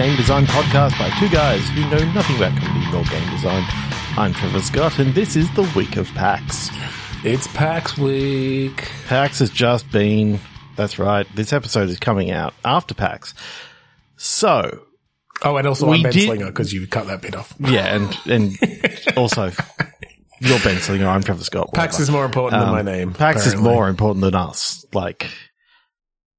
game design podcast by two guys who know nothing about comedy nor game design. I'm Trevor Scott, and this is the week of PAX. It's PAX week. PAX has just been. That's right. This episode is coming out after PAX. So, Oh, and also We I'm Ben did- Slinger because you cut that bit off. yeah, and and also, you're Ben Slinger. I'm Trevor Scott. PAX is more important Um, than my name. PAX is more important than us. Like,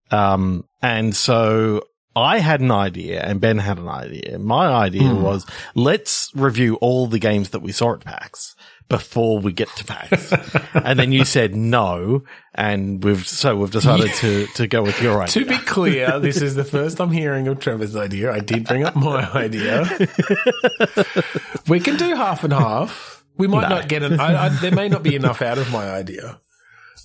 um, and so I had an idea and Ben had an idea. My idea Hmm. was let's review all the games that we saw at PAX before we get to PAX. and then you said no. And we've, so we've decided to, to go with your idea. To be clear, this is the first I'm hearing of Trevor's idea. I did bring up my idea. we can do half and half. We might No. not get an. I, I, there may not be enough out of my idea.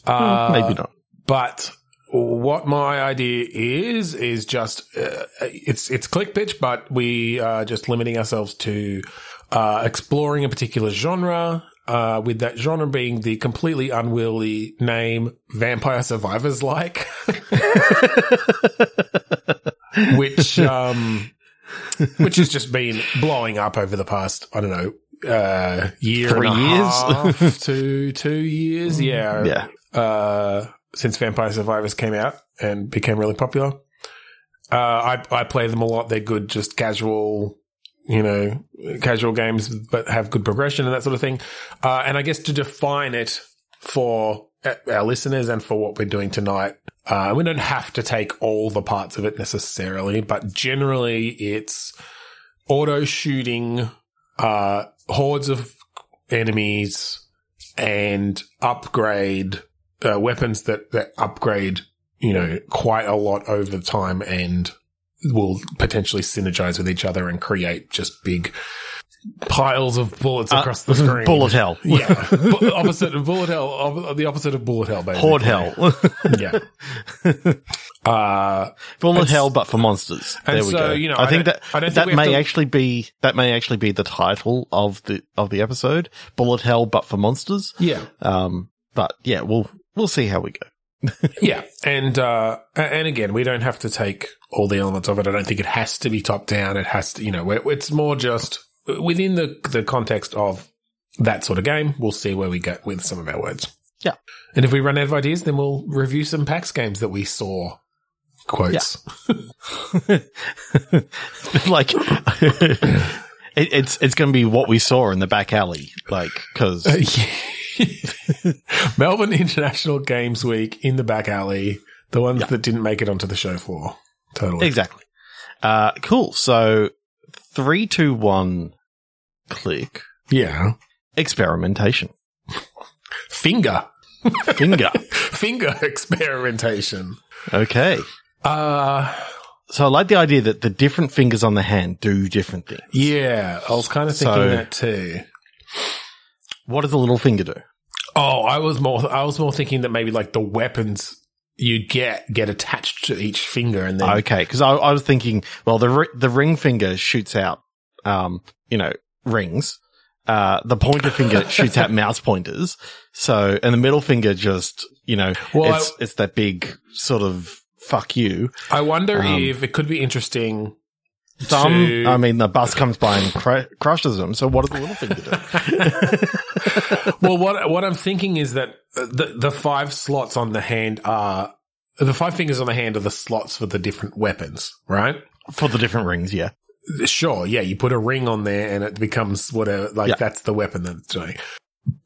Uh, Maybe not. But what my idea is is just uh, it's it's click pitch, but we are just limiting ourselves to uh, exploring a particular genre. Uh, with that genre being the completely unwieldy name Vampire Survivors like, which um, which has just been blowing up over the past I don't know uh, year Three years? half to two years. Yeah, Yeah. uh, since Vampire Survivors came out and became really popular. Uh, I, I play them a lot. They're good, just casual, you know, casual games, but have good progression and that sort of thing. Uh, and I guess to define it for our listeners and for what we're doing tonight, uh, we don't have to take all the parts of it necessarily, but generally it's auto shooting, uh, hordes of enemies and upgrade uh, weapons that, that upgrade, you know, quite a lot over time and will potentially synergize with each other and create just big piles of bullets across the screen. Uh, Bullet hell. Yeah. Bu- opposite of bullet hell, op- the opposite of bullet hell, basically. Horde hell. Yeah. uh, Bullet hell, but for monsters. There we so, go. you know, I, I think that I don't think that may to- actually be that may actually be the title of the of the episode. Bullet hell, but for monsters. yeah. Um, but yeah, we'll we'll see how we go. Yeah, and uh, and again, we don't have to take all the elements of it. I don't think it has to be top down. It has to, you know, it's more just within the the context of that sort of game. We'll see where we get with some of our words. Yeah. and if we run out of ideas, then we'll review some PAX games that we saw. Quotes. like it, it's it's going to be what we saw in the back alley, like because Melbourne International Games Week in the back alley. The ones that didn't make it onto the show floor. Totally. exactly. Uh, cool. So three, two, one, click Yeah. experimentation. Finger. Finger. Finger experimentation. okay. Uh So I like the idea that the different fingers on the hand do different things. Yeah, I was kind of thinking So- that too. What does the little finger do? Oh, I was more, I was more thinking that maybe like the weapons you get get attached to each finger, and then Okay, because I, I was thinking, well, the ri- the ring finger shoots out, um, you know, rings. Uh, the pointer finger shoots out mouse pointers. So, and the middle finger just, you know, Well, it's it's that big sort of fuck you. I wonder Um, if it could be interesting. To- I mean, the bus comes by and cr- crushes them. So, what are the little finger do? well, what what I'm thinking is that the the five slots on the hand are the five fingers on the hand are the slots for the different weapons, right? For the different rings, yeah. Sure, yeah, you put a ring on there and it becomes whatever, like Yeah. that's the weapon that's doing.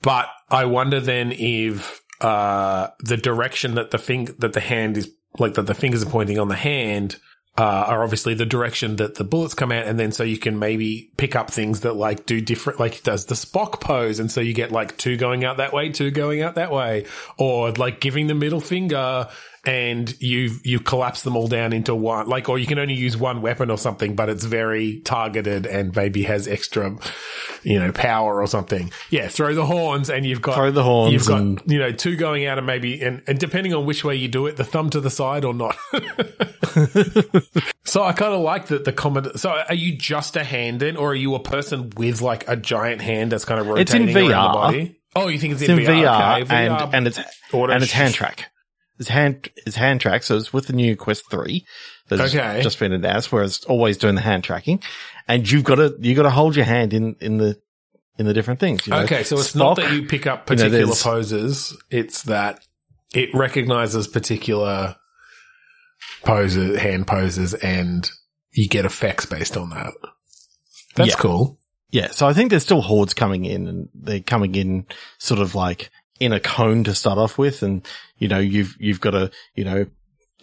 But I wonder then if uh, the direction that the thing that the hand is like that the fingers are pointing on the hand uh, are obviously the direction that the bullets come out, and then so you can maybe pick up things that like do different, like does the Spock pose, and so you get like two going out that way, two going out that way, or like giving the middle finger and you you collapse them all down into one like or you can only use one weapon or something but it's very targeted and maybe has extra you know power or something yeah throw the horns and you've got Throw the horns you've got and- you know two going out and maybe and, and depending on which way you do it the thumb to the side or not so i kind of like that the comment so are you just a hand in or are you a person with like a giant hand that's kind of It's in rotating around the VR. body oh you think it's, It's in VR, Okay, and, and it's, and it's hand track. Is hand is hand track. So it's with the new Quest Three that's Okay. just been announced, where it's always doing the hand tracking, and you've got to you got to hold your hand in in the in the different things. you know. Okay, so it's not that you pick up you know, particular poses; it's that it recognizes particular poses, hand poses, and you get effects based on that. That's Yeah. cool. Yeah, so I think there's still hordes coming in and they're coming in sort of like in a cone to start off with. And, you know, you've, you've got a, you know,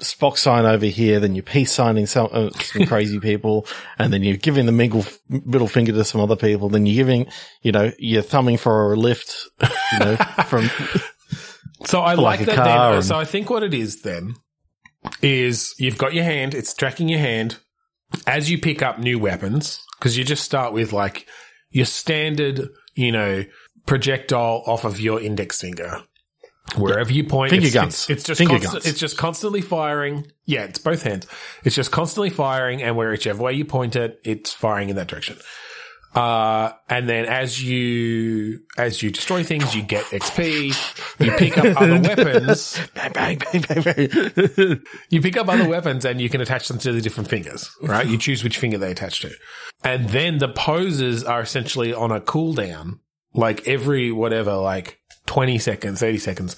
Spock sign over here, then you're peace signing some, uh, some crazy people, and then you're giving the middle, middle finger to some other people, then you're giving, you know, you're thumbing for a lift, you know, from, So I like, like that. Then. and- So I think what it is then is you've got your hand; it's tracking your hand as you pick up new weapons because you just start with like your standard, you know, projectile off of your index finger. Wherever you point, Finger it's, guns. It's, it's just Finger const- guns. it's just constantly firing. Yeah, it's both hands. It's just constantly firing, and whichever way you point it, it's firing in that direction. Uh, and then as you as you destroy things, you get XP. You pick up other weapons. bang, bang, bang, bang, bang. You pick up other weapons, and you can attach them to the different fingers. Right? You choose which finger they attach to, and then the poses are essentially on a cooldown. Like every whatever, like twenty seconds, thirty seconds,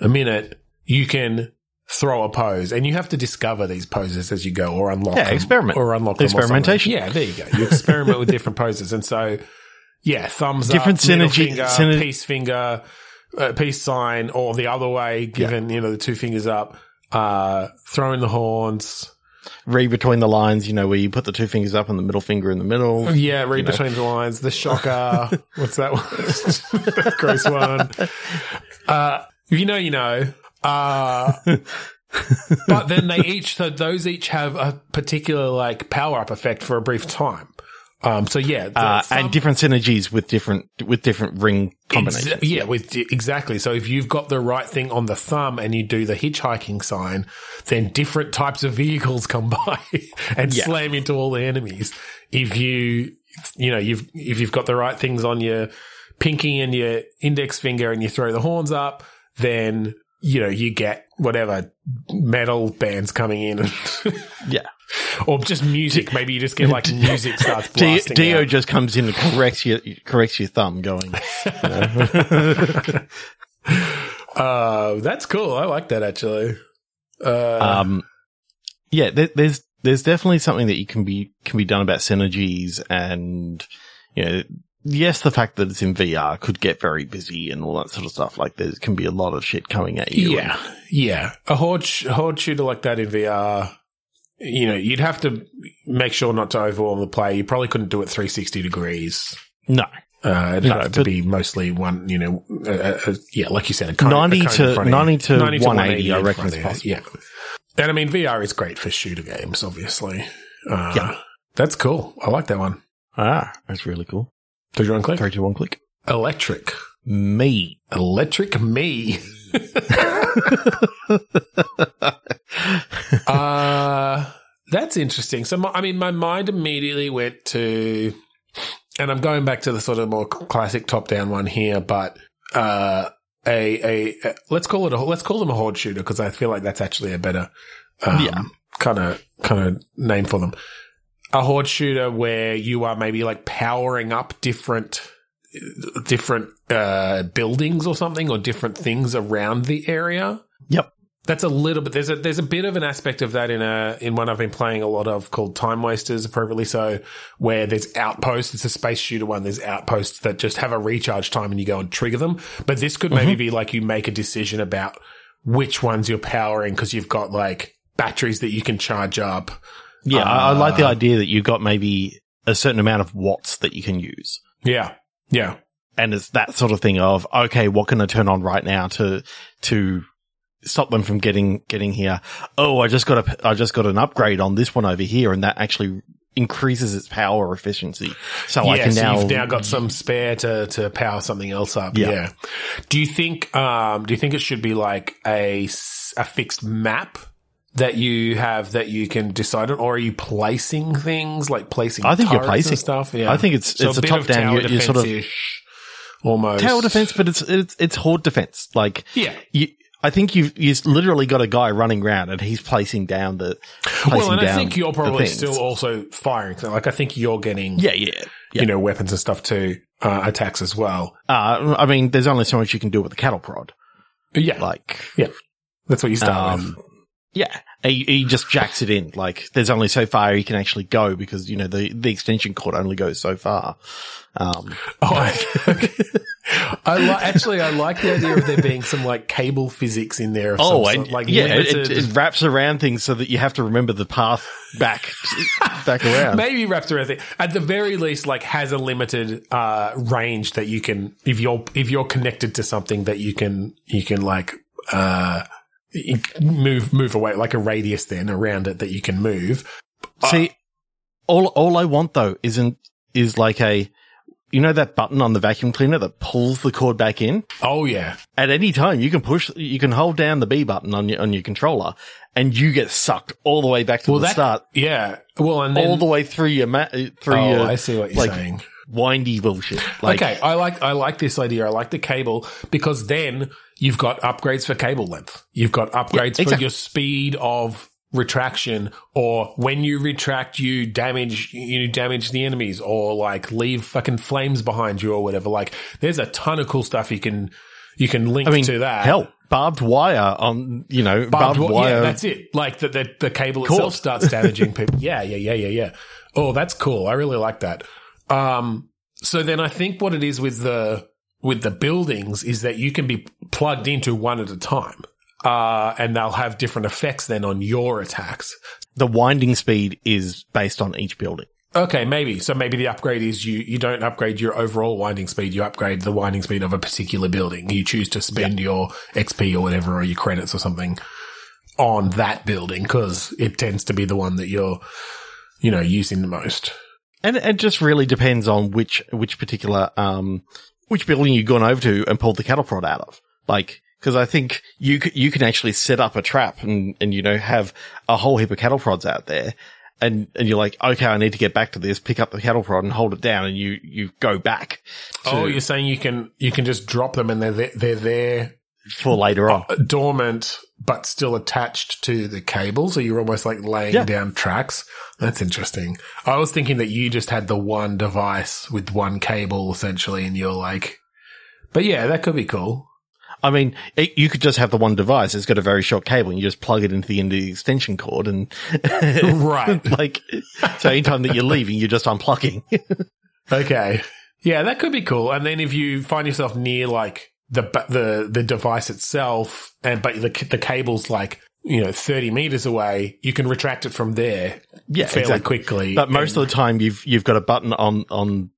a minute, you can throw a pose, and you have to discover these poses as you go, or unlock Yeah, them, experiment. or unlock them or. Experimentation. Yeah, there you go. You experiment with different poses, and so yeah, thumbs Different up, synergy- finger, syner- peace finger, uh, peace sign, or the other way, given you know the two fingers up, uh, throwing the horns. Read between the lines, you know, where you put the two fingers up and the middle finger in the middle. Yeah, read know. between the lines. The shocker. What's that one? gross one. Uh, if you know, you know. Uh, but then they each, so those each have a particular like power up effect for a brief time. Um, so yeah, Uh, thumb- and different synergies with different, with different ring combinations. Yeah, with exactly. So if you've got the right thing on the thumb and you do the hitchhiking sign, then different types of vehicles come by and Yeah. slam into all the enemies. If you, you know, you've if you've got the right things on your pinky and your index finger and you throw the horns up, then you know you get whatever metal bands coming in, Yeah. Or just music. Maybe you just get like music starts blasting. Dio out. just comes in and corrects your corrects your thumb, going. you know. Uh, that's cool. I like that actually. Uh, um, yeah, there, there's there's definitely something that you can be can be done about synergies, and you know, yes, the fact that it's in VR could get very busy and all that sort of stuff. Like there can be a lot of shit coming at you. Yeah, yeah. A horde sh- horde shooter like that in VR, you know, you'd have to make sure not to overwhelm the player. You probably couldn't do it 360 degrees. no, Uh, it'd No, have to be mostly one, you know, uh, uh, yeah, like you said, a cone, a 90 cone in to- front of you. 90 to 180, I reckon is possible. Yeah. And I mean, VR is great for shooter games, obviously. Uh, Yeah. That's cool. I like that one. ah, that's really cool. Did you want to click? Three, two, one, click. Electric. Me. Electric me. Uh, that's interesting. So, my, I mean, my mind immediately went to, and I'm going back to the sort of more classic top-down one here, but uh, a, a a let's call it a let's call them a horde shooter because I feel like that's actually a better um, kind of kind of name for them. A horde shooter where you are maybe like powering up different different uh, buildings or something or different things around the area Yep. that's a little bit. There's a there's a bit of an aspect of that in a in one I've been playing a lot of called Time Wasters, appropriately so, where there's outposts. It's a space shooter one. There's outposts that just have a recharge time, and you go and trigger them. But this could maybe be like you make a decision about which ones you're powering because you've got like batteries that you can charge up. Yeah, I, I like the Uh, idea that you've got maybe a certain amount of watts that you can use. Yeah, yeah, And it's that sort of thing of, okay, what can I turn on right now to, to stop them from getting, getting here? Oh, I just got a, I just got an upgrade on this one over here and that actually increases its power efficiency. So I can so now, you've now got some spare to to power something else up. Yeah. Yeah. Do you think um do you think it should be like a a fixed map? That you have that you can decide on, or are you placing things like placing? I think you're placing- stuff. Yeah, I think it's, it's a, bit top down. You're, you're sort of almost tower defense, but it's, it's, it's horde defense. Like, Yeah, you, I think you've you've literally got a guy running around and he's placing down the. Placing well, and I think you're probably still also firing. Like, I think you're getting, Yeah, yeah, yeah. you know, weapons and stuff too, uh, attacks as well. Uh, I mean, there's only so much you can do with a cattle prod. Yeah, Like, yeah, that's what you start with. Yeah, he, he just jacks it in. Like, there's only so far he can actually go because you know the the extension cord only goes so far. Um, Oh, I, I li- actually I like the idea of there being some like cable physics in there. Of oh, and like yeah, it, limited- it wraps around things so that you have to remember the path back back around. maybe wrapped around it. At the very least, like has a limited uh, range that you can if you're if you're connected to something that you can you can like uh, move move away like a radius then around it that you can move. Uh, see, all all I want though isn't is like a you know that button on the vacuum cleaner that pulls the cord back in. Oh yeah, At any time, you can push, you can hold down the B button on your on your controller, and you get sucked all the way back to well the that start, yeah. Well, and then all the way through your ma- through oh, your I see what you're like, saying. Windy bullshit. Like, okay, I like I like this idea. I like the cable because then you've got upgrades for cable length. You've got upgrades for exactly. your speed of retraction, or when you retract, you damage you damage the enemies, or like leave fucking flames behind you, or whatever. Like, there's a ton of cool stuff you can you can link I mean, to that. hell, barbed wire on you know Barbed barbed, wire. Yeah, that's it. Like the the, the cable itself starts damaging people. Yeah, yeah, yeah, yeah, yeah. Oh, that's cool. I really like that. Um, so then I think what it is with the with the buildings is that you can be plugged into one at a time. Uh, and they'll have different effects then on your attacks. the winding speed is based on each building. Okay, maybe. So maybe the upgrade is you, you don't upgrade your overall winding speed, you upgrade the winding speed of a particular building. You choose to spend your XP or whatever, or your credits or something on that building because it tends to be the one that you're, you know, using the most. And it just really depends on which which particular um which building you've gone over to and pulled the cattle prod out of. Like, because I think you c- you can actually set up a trap and and you know have a whole heap of cattle prods out there, and and you're like, okay, I need to get back to this. Pick up the cattle prod and hold it down, and you you go back. To, Oh, you're saying you can you can just drop them and they're there, they're there for later on. dormant but still attached to the cable, so you're almost like laying Yeah. down tracks. That's interesting. I was thinking that you just had the one device with one cable essentially, and you're like, but yeah, that could be cool. I mean, it, you could just have the one device. It's got a very short cable, and you just plug it into the end of the extension cord, and Right. like, so anytime that you're leaving, you're just unplugging. Okay. Yeah, that could be cool. And then if you find yourself near like the the the device itself, and but the the cable's like you know thirty meters away, you can retract it from there yeah, fairly exactly. quickly. But most of the time, you've you've got a button on on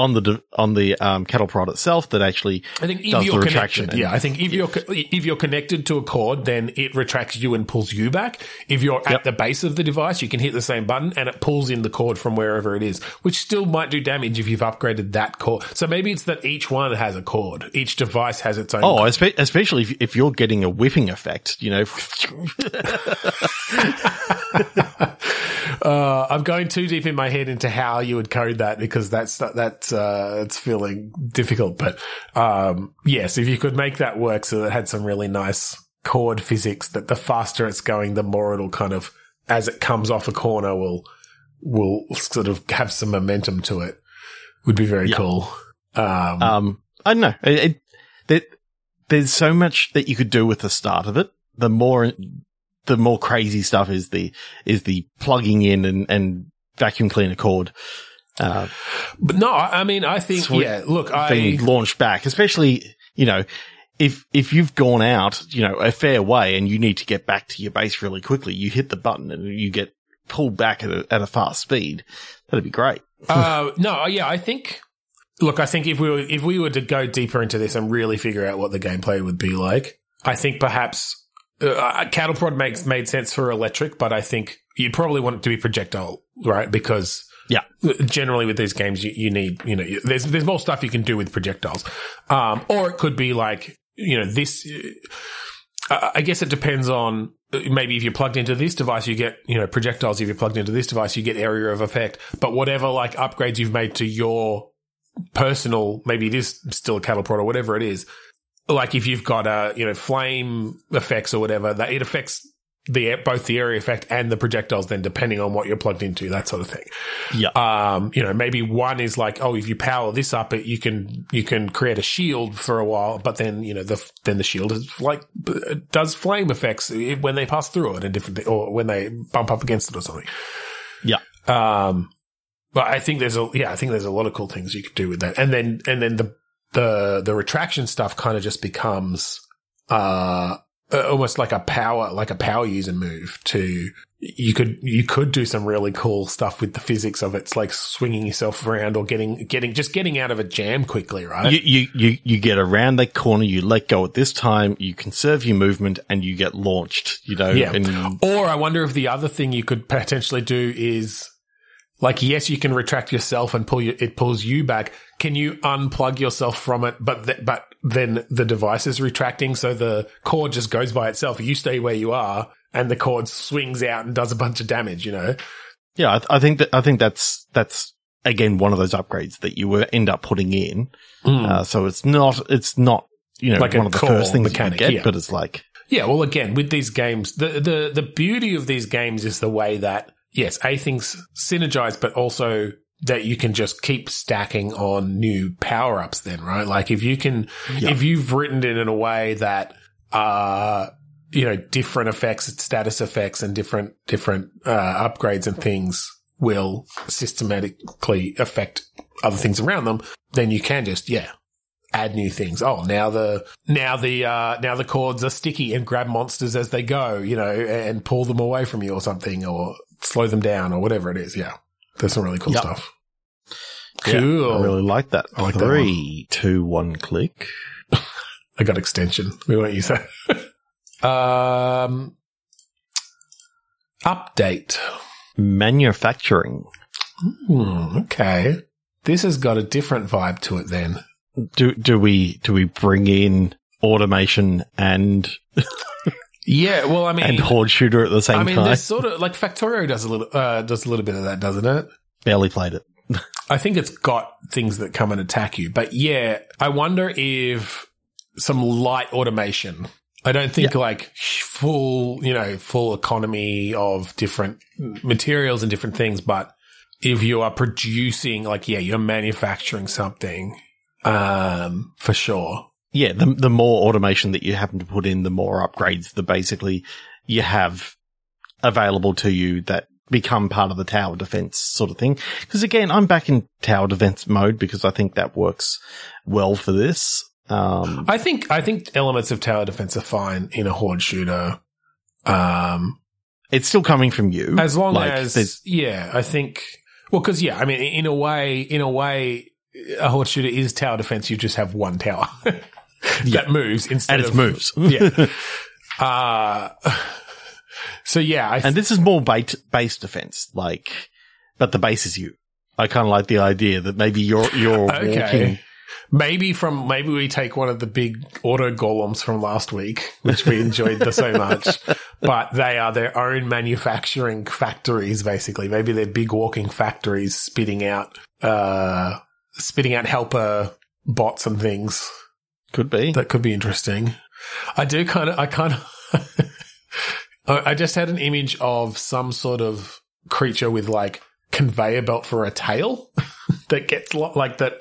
on the on the um, cattle prod itself that actually I think if does you're the retraction. connected, yeah, I think if you're if you're connected to a cord, then it retracts you and pulls you back. If you're at Yep. the base of the device, you can hit the same button and it pulls in the cord from wherever it is, which still might do damage if you've upgraded that cord. So maybe it's that each one has a cord. Each device has its own. Oh, espe- especially if, if you're getting a whipping effect, you know. Uh, I'm going too deep in my head into how you would code that because that's that's uh, it's feeling difficult. But um, yes, if you could make that work so that it had some really nice cord physics, that the faster it's going, the more it'll kind of as it comes off a corner will will sort of have some momentum to it. Would be very Yeah. cool. Um, um, I don't know. It, it, there, there's so much that you could do with the start of it. The more, the more crazy stuff is the is the plugging in and, and vacuum cleaner cord. Uh, but no, I I mean, I think Sweet. yeah. Look, I being launched back, especially, you know, if, if you've gone out, you know, a fair way and you need to get back to your base really quickly, you hit the button and you get pulled back at a, at a fast speed. That'd be great. uh, no, yeah, I think. Look, I think if we were if we were to go deeper into this and really figure out what the gameplay would be like, I think perhaps uh, cattle prod makes made sense for electric, but I think you'd probably want it to be projectile, right? Because Yeah. generally with these games, you, you need you know you- there's there's more stuff you can do with projectiles, um, or it could be like you know this. Uh, I guess it depends on uh, maybe if you're plugged into this device, you get you know projectiles. If you're plugged into this device, you get area of effect. But whatever like upgrades you've made to your personal, maybe it is still a cattle prod or whatever it is. Like if you've got a you know flame effects or whatever, that it affects the both the area effect and the projectiles. Then depending on what you're plugged into, that sort of thing. Yeah. Um, you know, maybe one is like, oh, if you power this up, it, you can you can create a shield for a while, but then you know the then the shield is like does flame effects when they pass through it and different or when they bump up against it or something. Yeah. Um, but I think there's a yeah, I think there's a lot of cool things you could do with that, and then and then the the the retraction stuff kind of just becomes uh almost like a power like a power user move to you could you could do some really cool stuff with the physics of it. It's like swinging yourself around or getting getting just getting out of a jam quickly, right? You, you, you, you get around that corner, you let go at this time, you conserve your movement and you get launched, you know, Yeah. and Or I wonder if the other thing you could potentially do is like, yes, you can retract yourself and pull you, it pulls you back. Can you unplug yourself from it? But, th- but then the device is retracting. So the cord just goes by itself. You stay where you are and the cord swings out and does a bunch of damage, you know? yeah, I, I think that, I think that's, that's again one of those upgrades that you will end up putting in. Uh, so it's not, it's not, you know. Like one of the first things mechanic, you get, yeah. but it's like, Yeah, well, again, with these games, the, the, the beauty of these games is the way that, yes, A things synergize, but also that you can just keep stacking on new power ups then, right? Like if you can, Yeah. if you've written it in a way that, uh, you know, different effects, status effects and different, different, uh, upgrades and things will systematically affect other things around them, then you can just, yeah, add new things. Oh, now the now the uh now the cords are sticky and grab monsters as they go, you know, and pull them away from you or something, or slow them down or whatever it is. Yeah, there's some really cool Yep. stuff. yeah, Cool. I really like that. I like that Three, two, one click. I got extension. We won't use that. um, update. Manufacturing. Hmm, okay, this has got a different vibe to it. Then Do, do we, do we bring in automation and, yeah. Well, I mean, and horde shooter at the same time. I mean, time? there's sort of like Factorio does a little uh, does a little bit of that, doesn't it? Barely played it. I think it's got things that come and attack you. But yeah, I wonder if some light automation. I don't think like full, you know, full economy of different materials and different things, but if you are producing, like, yeah, you're manufacturing something, um, for sure. Yeah, the the more automation that you happen to put in, the more upgrades that basically you have available to you that become part of the tower defense sort of thing. Because again, I'm back in tower defense mode because I think that works well for this. Um, I think, I think elements of tower defense are fine in a horde shooter. Um, it's still coming from you, as long Like, as yeah i think well because yeah i mean in a way in a way a horde shooter is tower defense you just have one tower that moves instead and of moves. yeah uh so yeah i and this is more bait, base defense, like, but the base is you. I kind of like the idea that maybe you're you're walking. okay maybe from maybe we take one of the big auto golems from last week which we enjoyed the so much but they are their own manufacturing factories basically maybe they're big walking factories spitting out uh spitting out helper bots and things Could be. that could be interesting i do kind of i kind of I just had an image of some sort of creature with like conveyor belt for a tail that gets lo- like that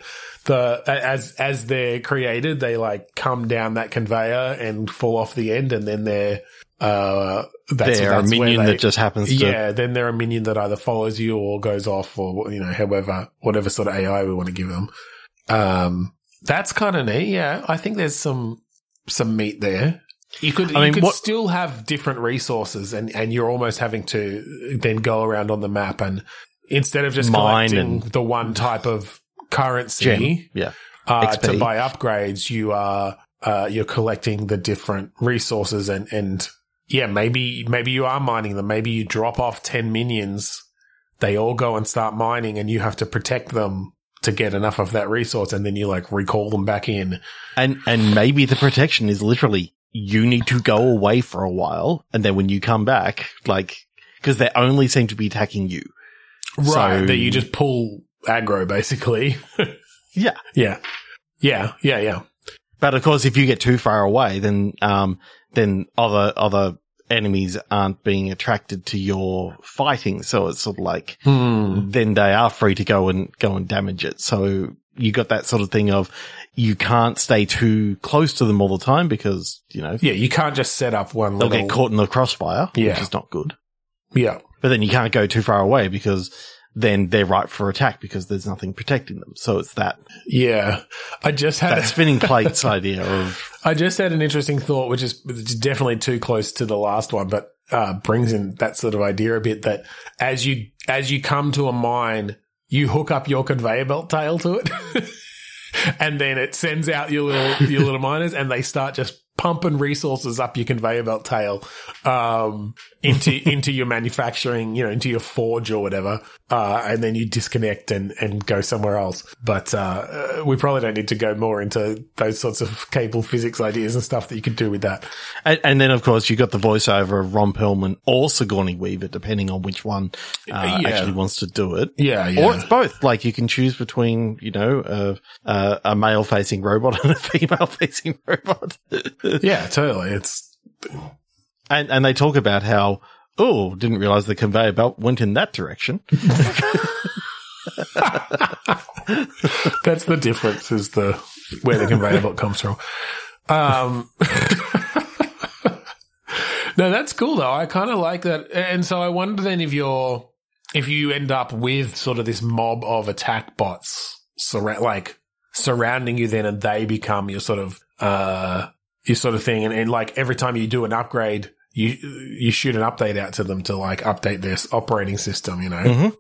the as as they're created they like come down that conveyor and fall off the end and then they're uh that's, They're a that's where minion they- that just happens to. yeah then they're a minion that either follows you or goes off or you know however whatever sort of ai we want to give them um that's kind of neat yeah i think there's some some meat there you could I you mean, could what- still have different resources and and you're almost having to then go around on the map and instead of just Mine collecting and- the one type of currency Gem. Yeah. uh, XP. to buy upgrades, you are uh, you're collecting the different resources and and yeah, maybe maybe you are mining them. Maybe you drop off ten minions, they all go and start mining, and you have to protect them to get enough of that resource, and then you like recall them back in. And and maybe the protection is literally you need to go away for a while, and then when you come back, like because they only seem to be attacking you. Right, So- that you just pull aggro basically. Yeah. yeah, yeah, yeah, yeah. But of course, if you get too far away, then, um, then other, other enemies aren't being attracted to your fighting. So it's sort of like, Hmm. then they are free to go and go and damage it. So you got that sort of thing of you can't stay too close to them all the time because, you know, Yeah, you can't just set up one they'll little. get caught in the crossfire, Yeah. which is not good. Yeah. But then you can't go too far away because then they're ripe for attack because there's nothing protecting them. So it's that, Yeah. I just had that spinning plates idea of, I just had an interesting thought, which is definitely too close to the last one, but uh, brings in that sort of idea a bit. That as you as you come to a mine, you hook up your conveyor belt tail to it, and then it sends out your little your little miners, and they start just pumping resources up your conveyor belt tail um, into into your manufacturing, you know, into your forge or whatever, uh, and then you disconnect and and go somewhere else. But uh, uh, we probably don't need to go more into those sorts of cable physics ideas and stuff that you could do with that. and, and then of course you got the voiceover of Ron Perlman or Sigourney Weaver, depending on which one uh, Yeah. actually wants to do it. Yeah, yeah. Or it's both. Like you can choose between, you know, uh, a male facing robot and a female facing robot. yeah, totally. It's and, and they talk about how, oh, didn't realize the conveyor belt went in that direction. that's the difference is the where the conveyor belt comes from. Um, no, that's cool though. I kind of like that. And so I wonder then if you're if you end up with sort of this mob of attack bots surround like surrounding you then and they become your sort of uh your sort of thing and, and like every time you do an upgrade you you shoot an update out to them to like update their operating system you know Mhm.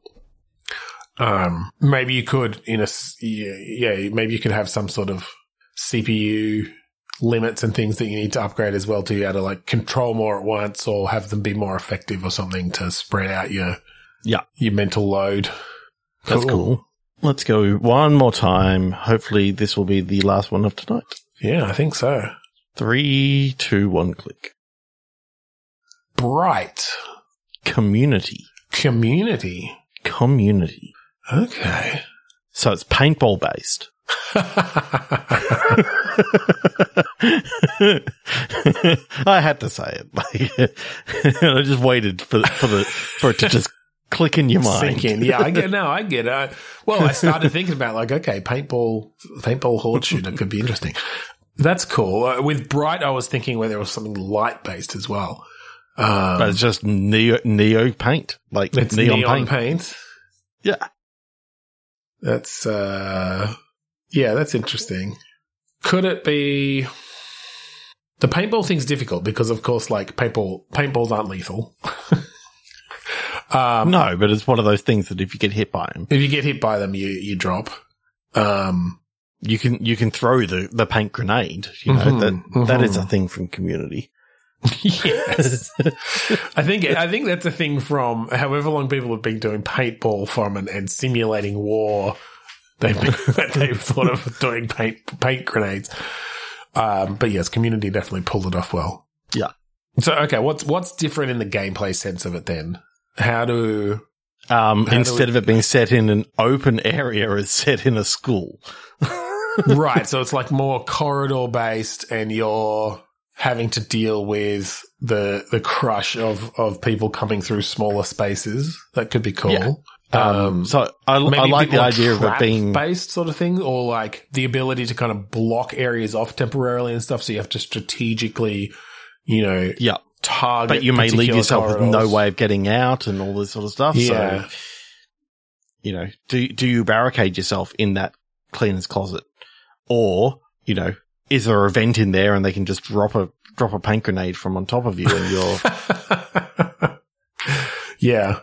um, maybe you could in a yeah, yeah, maybe you could have some sort of CPU limits and things that you need to upgrade as well to be able to like control more at once or have them be more effective or something to spread out your Yeah. your mental load. That's cool. Let's go one more time. Hopefully this will be the last one of tonight. Yeah, I think so. Three, two, one, click. Bright Community. community. Community. Okay. So it's paintball based. I had to say it. Like, I just waited for for the for it to just click in your mind. Sink in. Yeah, I get no, I get it. I- well, I started thinking about like, okay, paintball, paintball horde shooter could be interesting. That's cool. Uh, with Bright, I was thinking where there was something light based as well. Um, But it's just neo neo paint, like it's neon, neon, paint. paint. Yeah, That's uh, yeah, that's interesting. Could it be? The paintball thing's difficult because, of course, like paintball, paintballs aren't lethal. um, no, but it's one of those things that if you get hit by them, if you get hit by them, you you drop. Um, you can you can throw the the paint grenade. You know Mhm, that that is a thing from Community. yes. I think I think that's a thing from however long people have been doing paintball from and, and simulating war. They've been, they've thought of doing paint paint grenades. Um, but yes, community definitely pulled it off well. Yeah. So okay, what's what's different in the gameplay sense of it then? How do Um, How do instead we- of it being set in an open area, it's set in a school. right? So it's like more corridor based, and you're having to deal with the the crush of of people coming through smaller spaces. That could be cool. Yeah. Um, so I, I like the idea of it being based sort of thing, or like the ability to kind of block areas off temporarily and stuff. So you have to strategically, you know, yeah, target. but you may leave yourself with no way of getting out and all this sort of stuff. Yeah. So, you know, do do you barricade yourself in that cleaner's closet, or you know, is there a vent in there and they can just drop a drop a paint grenade from on top of you and you're yeah.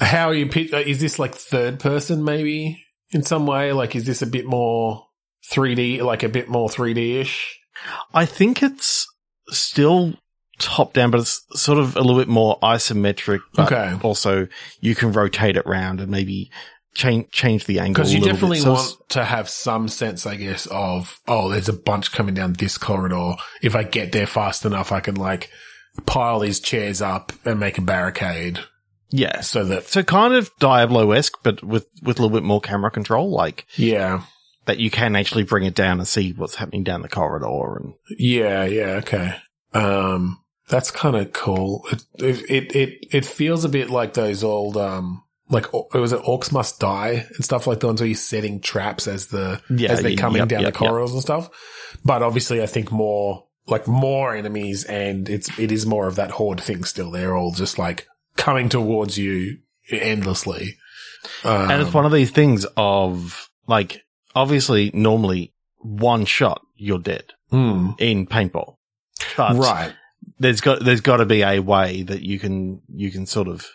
How are you? uh, Is this like third person, maybe in some way? Like, is this a bit more 3D, like a bit more 3D ish? I think it's still top down, but it's sort of a little bit more isometric. Okay. Also, you can rotate it around and maybe change change the angle. Because you definitely. So want to have some sense, I guess, of oh, there's a bunch coming down this corridor. If I get there fast enough, I can like pile these chairs up and make a barricade yeah. so that So kind of Diablo esque, but with with a little bit more camera control. Like, yeah, that you can actually bring it down and see what's happening down the corridor. And Yeah, yeah, okay. Um, that's kind of cool. It, it, it, it feels a bit like those old, um, like, o- was it Orcs Must Die and stuff like the ones where you're setting traps as the, Yeah, as they're coming yep, down yep, the corridors and stuff. But obviously I think more, like more enemies and it's, it is more of that horde thing still. They're all just like coming towards you endlessly. Um, and it's one of these things of like, obviously, normally one shot you're dead hmm, in paintball, but right. there's got there's got to be a way that you can you can sort of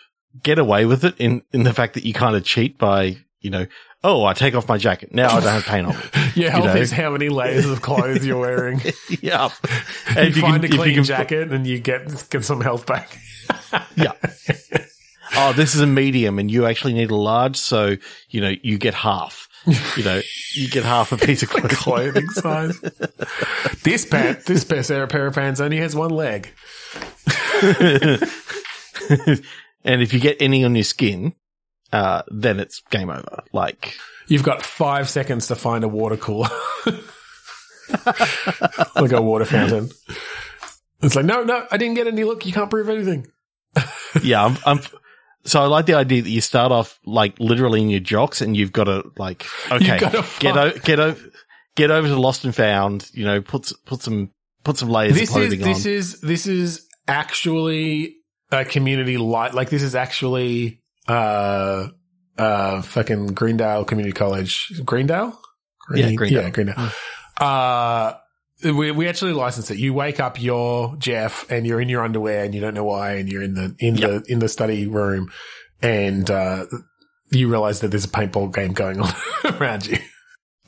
get away with it in in the fact that you kind of cheat by you know oh I take off my jacket now I don't have paint on me Your health is how many layers of clothes you're wearing. yeah you And if find can- a clean jacket and you get get some health back. yeah oh this is a medium and you actually need a large so you know you get half you know you get half a piece of clothing Clothing size. this pant, this pair pair of pants only has one leg. And if you get any on your skin uh then it's game over like You've got five seconds to find a water cooler, like a water fountain. It's like, no, no, I didn't get any. Look, you can't prove anything. yeah, I'm, I'm, so I like the idea that you start off like literally in your jocks and you've got to like, okay, get, find- o- get over, get over to Lost and Found, you know, put, put some, put some layers This of is this on. is this is actually a community light. Like this is actually uh uh fucking Greendale Community College. Greendale. Yeah, Greendale. Yeah, Greendale. Uh, we we actually license it. You wake up, you're Jeff, and you're in your underwear, and you don't know why, and you're in the in the in the study room, and uh, you realize that there's a paintball game going on around you.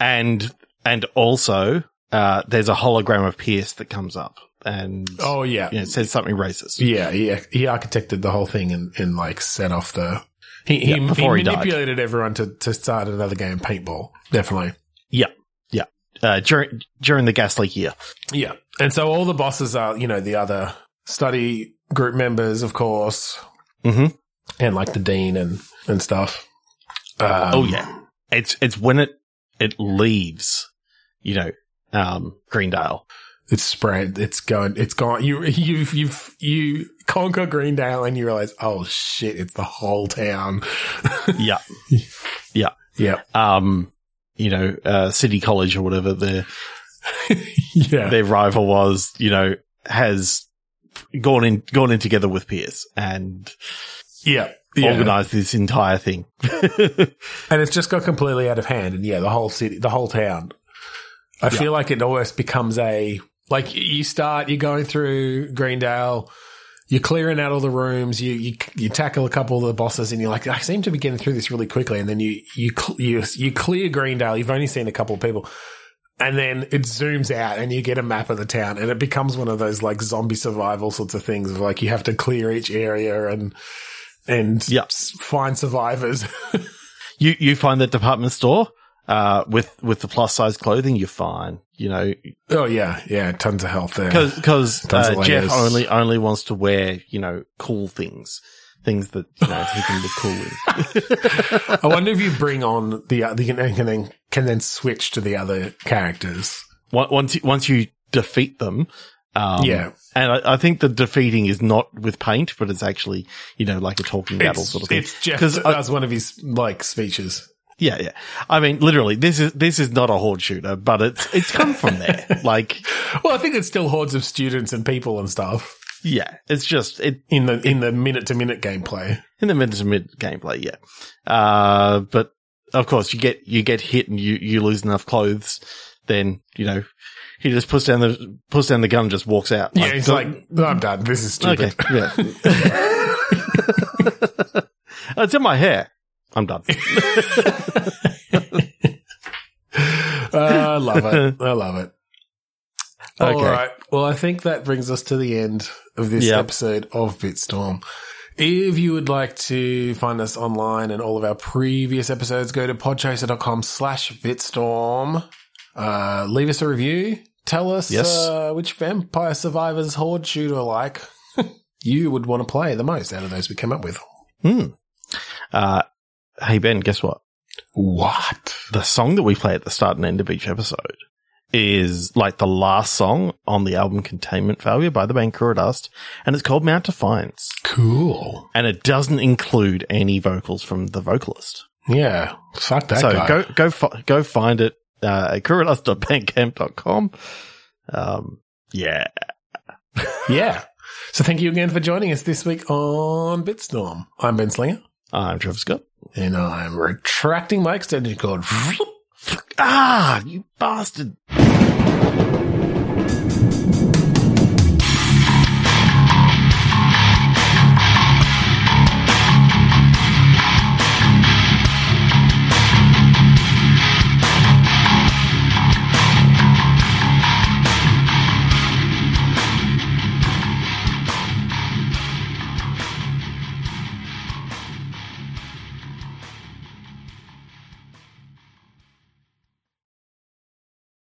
and, and also, uh, there's a hologram of Pierce that comes up and, Oh yeah, you know, it says something racist. Yeah, yeah. He architected the whole thing and, and like set off the. He, he, Yeah, before he he died. manipulated everyone to, to start another game, paintball. Definitely. Yeah. Yeah. Uh, during, during the gas leak year. Yeah. And so all the bosses are, you know, the other study group members, of course, hmm and like the dean and, and stuff. Um, oh yeah. It's, it's when it, it leaves, you know, um, Greendale. It's spread. It's going, it's gone. You, you've you've you conquer Greendale and you realize, oh shit, it's the whole town. yeah. yeah. Yeah. Um, you know, uh, City College or whatever their Yeah. their rival was, you know, has gone in gone in together with Pierce and Yeah. Yeah. organized this entire thing. And it's just got completely out of hand. And yeah, the whole city, the whole town. I feel like it almost becomes a, like you start, you're going through Greendale, you're clearing out all the rooms, you, you, you tackle a couple of the bosses and you're like, I seem to be getting through this really quickly. And then you, you, you, you clear Greendale. You've only seen a couple of people. And then it zooms out and you get a map of the town and it becomes one of those like zombie survival sorts of things of like you have to clear each area and, and Yep. find survivors. you you find the department store uh, with with the plus size clothing, you're fine. You know, Oh yeah, yeah, tons of health there. because uh, Jeff only only wants to wear you know cool things, things that you know he can look cool in. I wonder if you bring on the uh, the can then can then switch to the other characters. Once once you, defeat them, um, Yeah. and I, I think the defeating is not with paint, but it's actually you know like a talking battle It's, sort of thing. it's Jeff. I- That's one of his like speeches. Yeah, yeah. I mean, literally, this is this is not a horde shooter, but it's it's come from there. like, Well, I think it's still hordes of students and people and stuff yeah, it's just it in the in the minute to minute gameplay. in the minute to mid gameplay, yeah. Uh, but of course, you get you get hit and you you lose enough clothes, then you know he just puts down the puts down the gun and just walks out. yeah, he's like, "No, I'm done. This is stupid. okay, yeah. it's in my hair. I'm done. Uh, I love it. I love it. All Okay. right. Well, I think that brings us to the end of this Yep. episode of Bitstorm. If you would like to find us online and all of our previous episodes, go to podchaser.com slash Bitstorm. Uh, leave us a review. Tell us Yes. uh, which Vampire Survivors Horde shooter like you would want to play the most out of those we came up with. Hmm. Uh, hey Ben, guess what? What? the song that we play at the start and end of each episode is like the last song on the album Containment Failure by the band of Dust, and it's called Mount Defiance. Cool. And it doesn't include any vocals from the vocalist. Yeah. Fuck that so guy. go go fi- go find it uh, at crewofdust.bandcamp.com. Um, yeah. yeah. So thank you again for joining us this week on Bitstorm. I'm Ben Slinger. I'm Trevor Scott. And I'm retracting my extension cord. Ah, you bastard.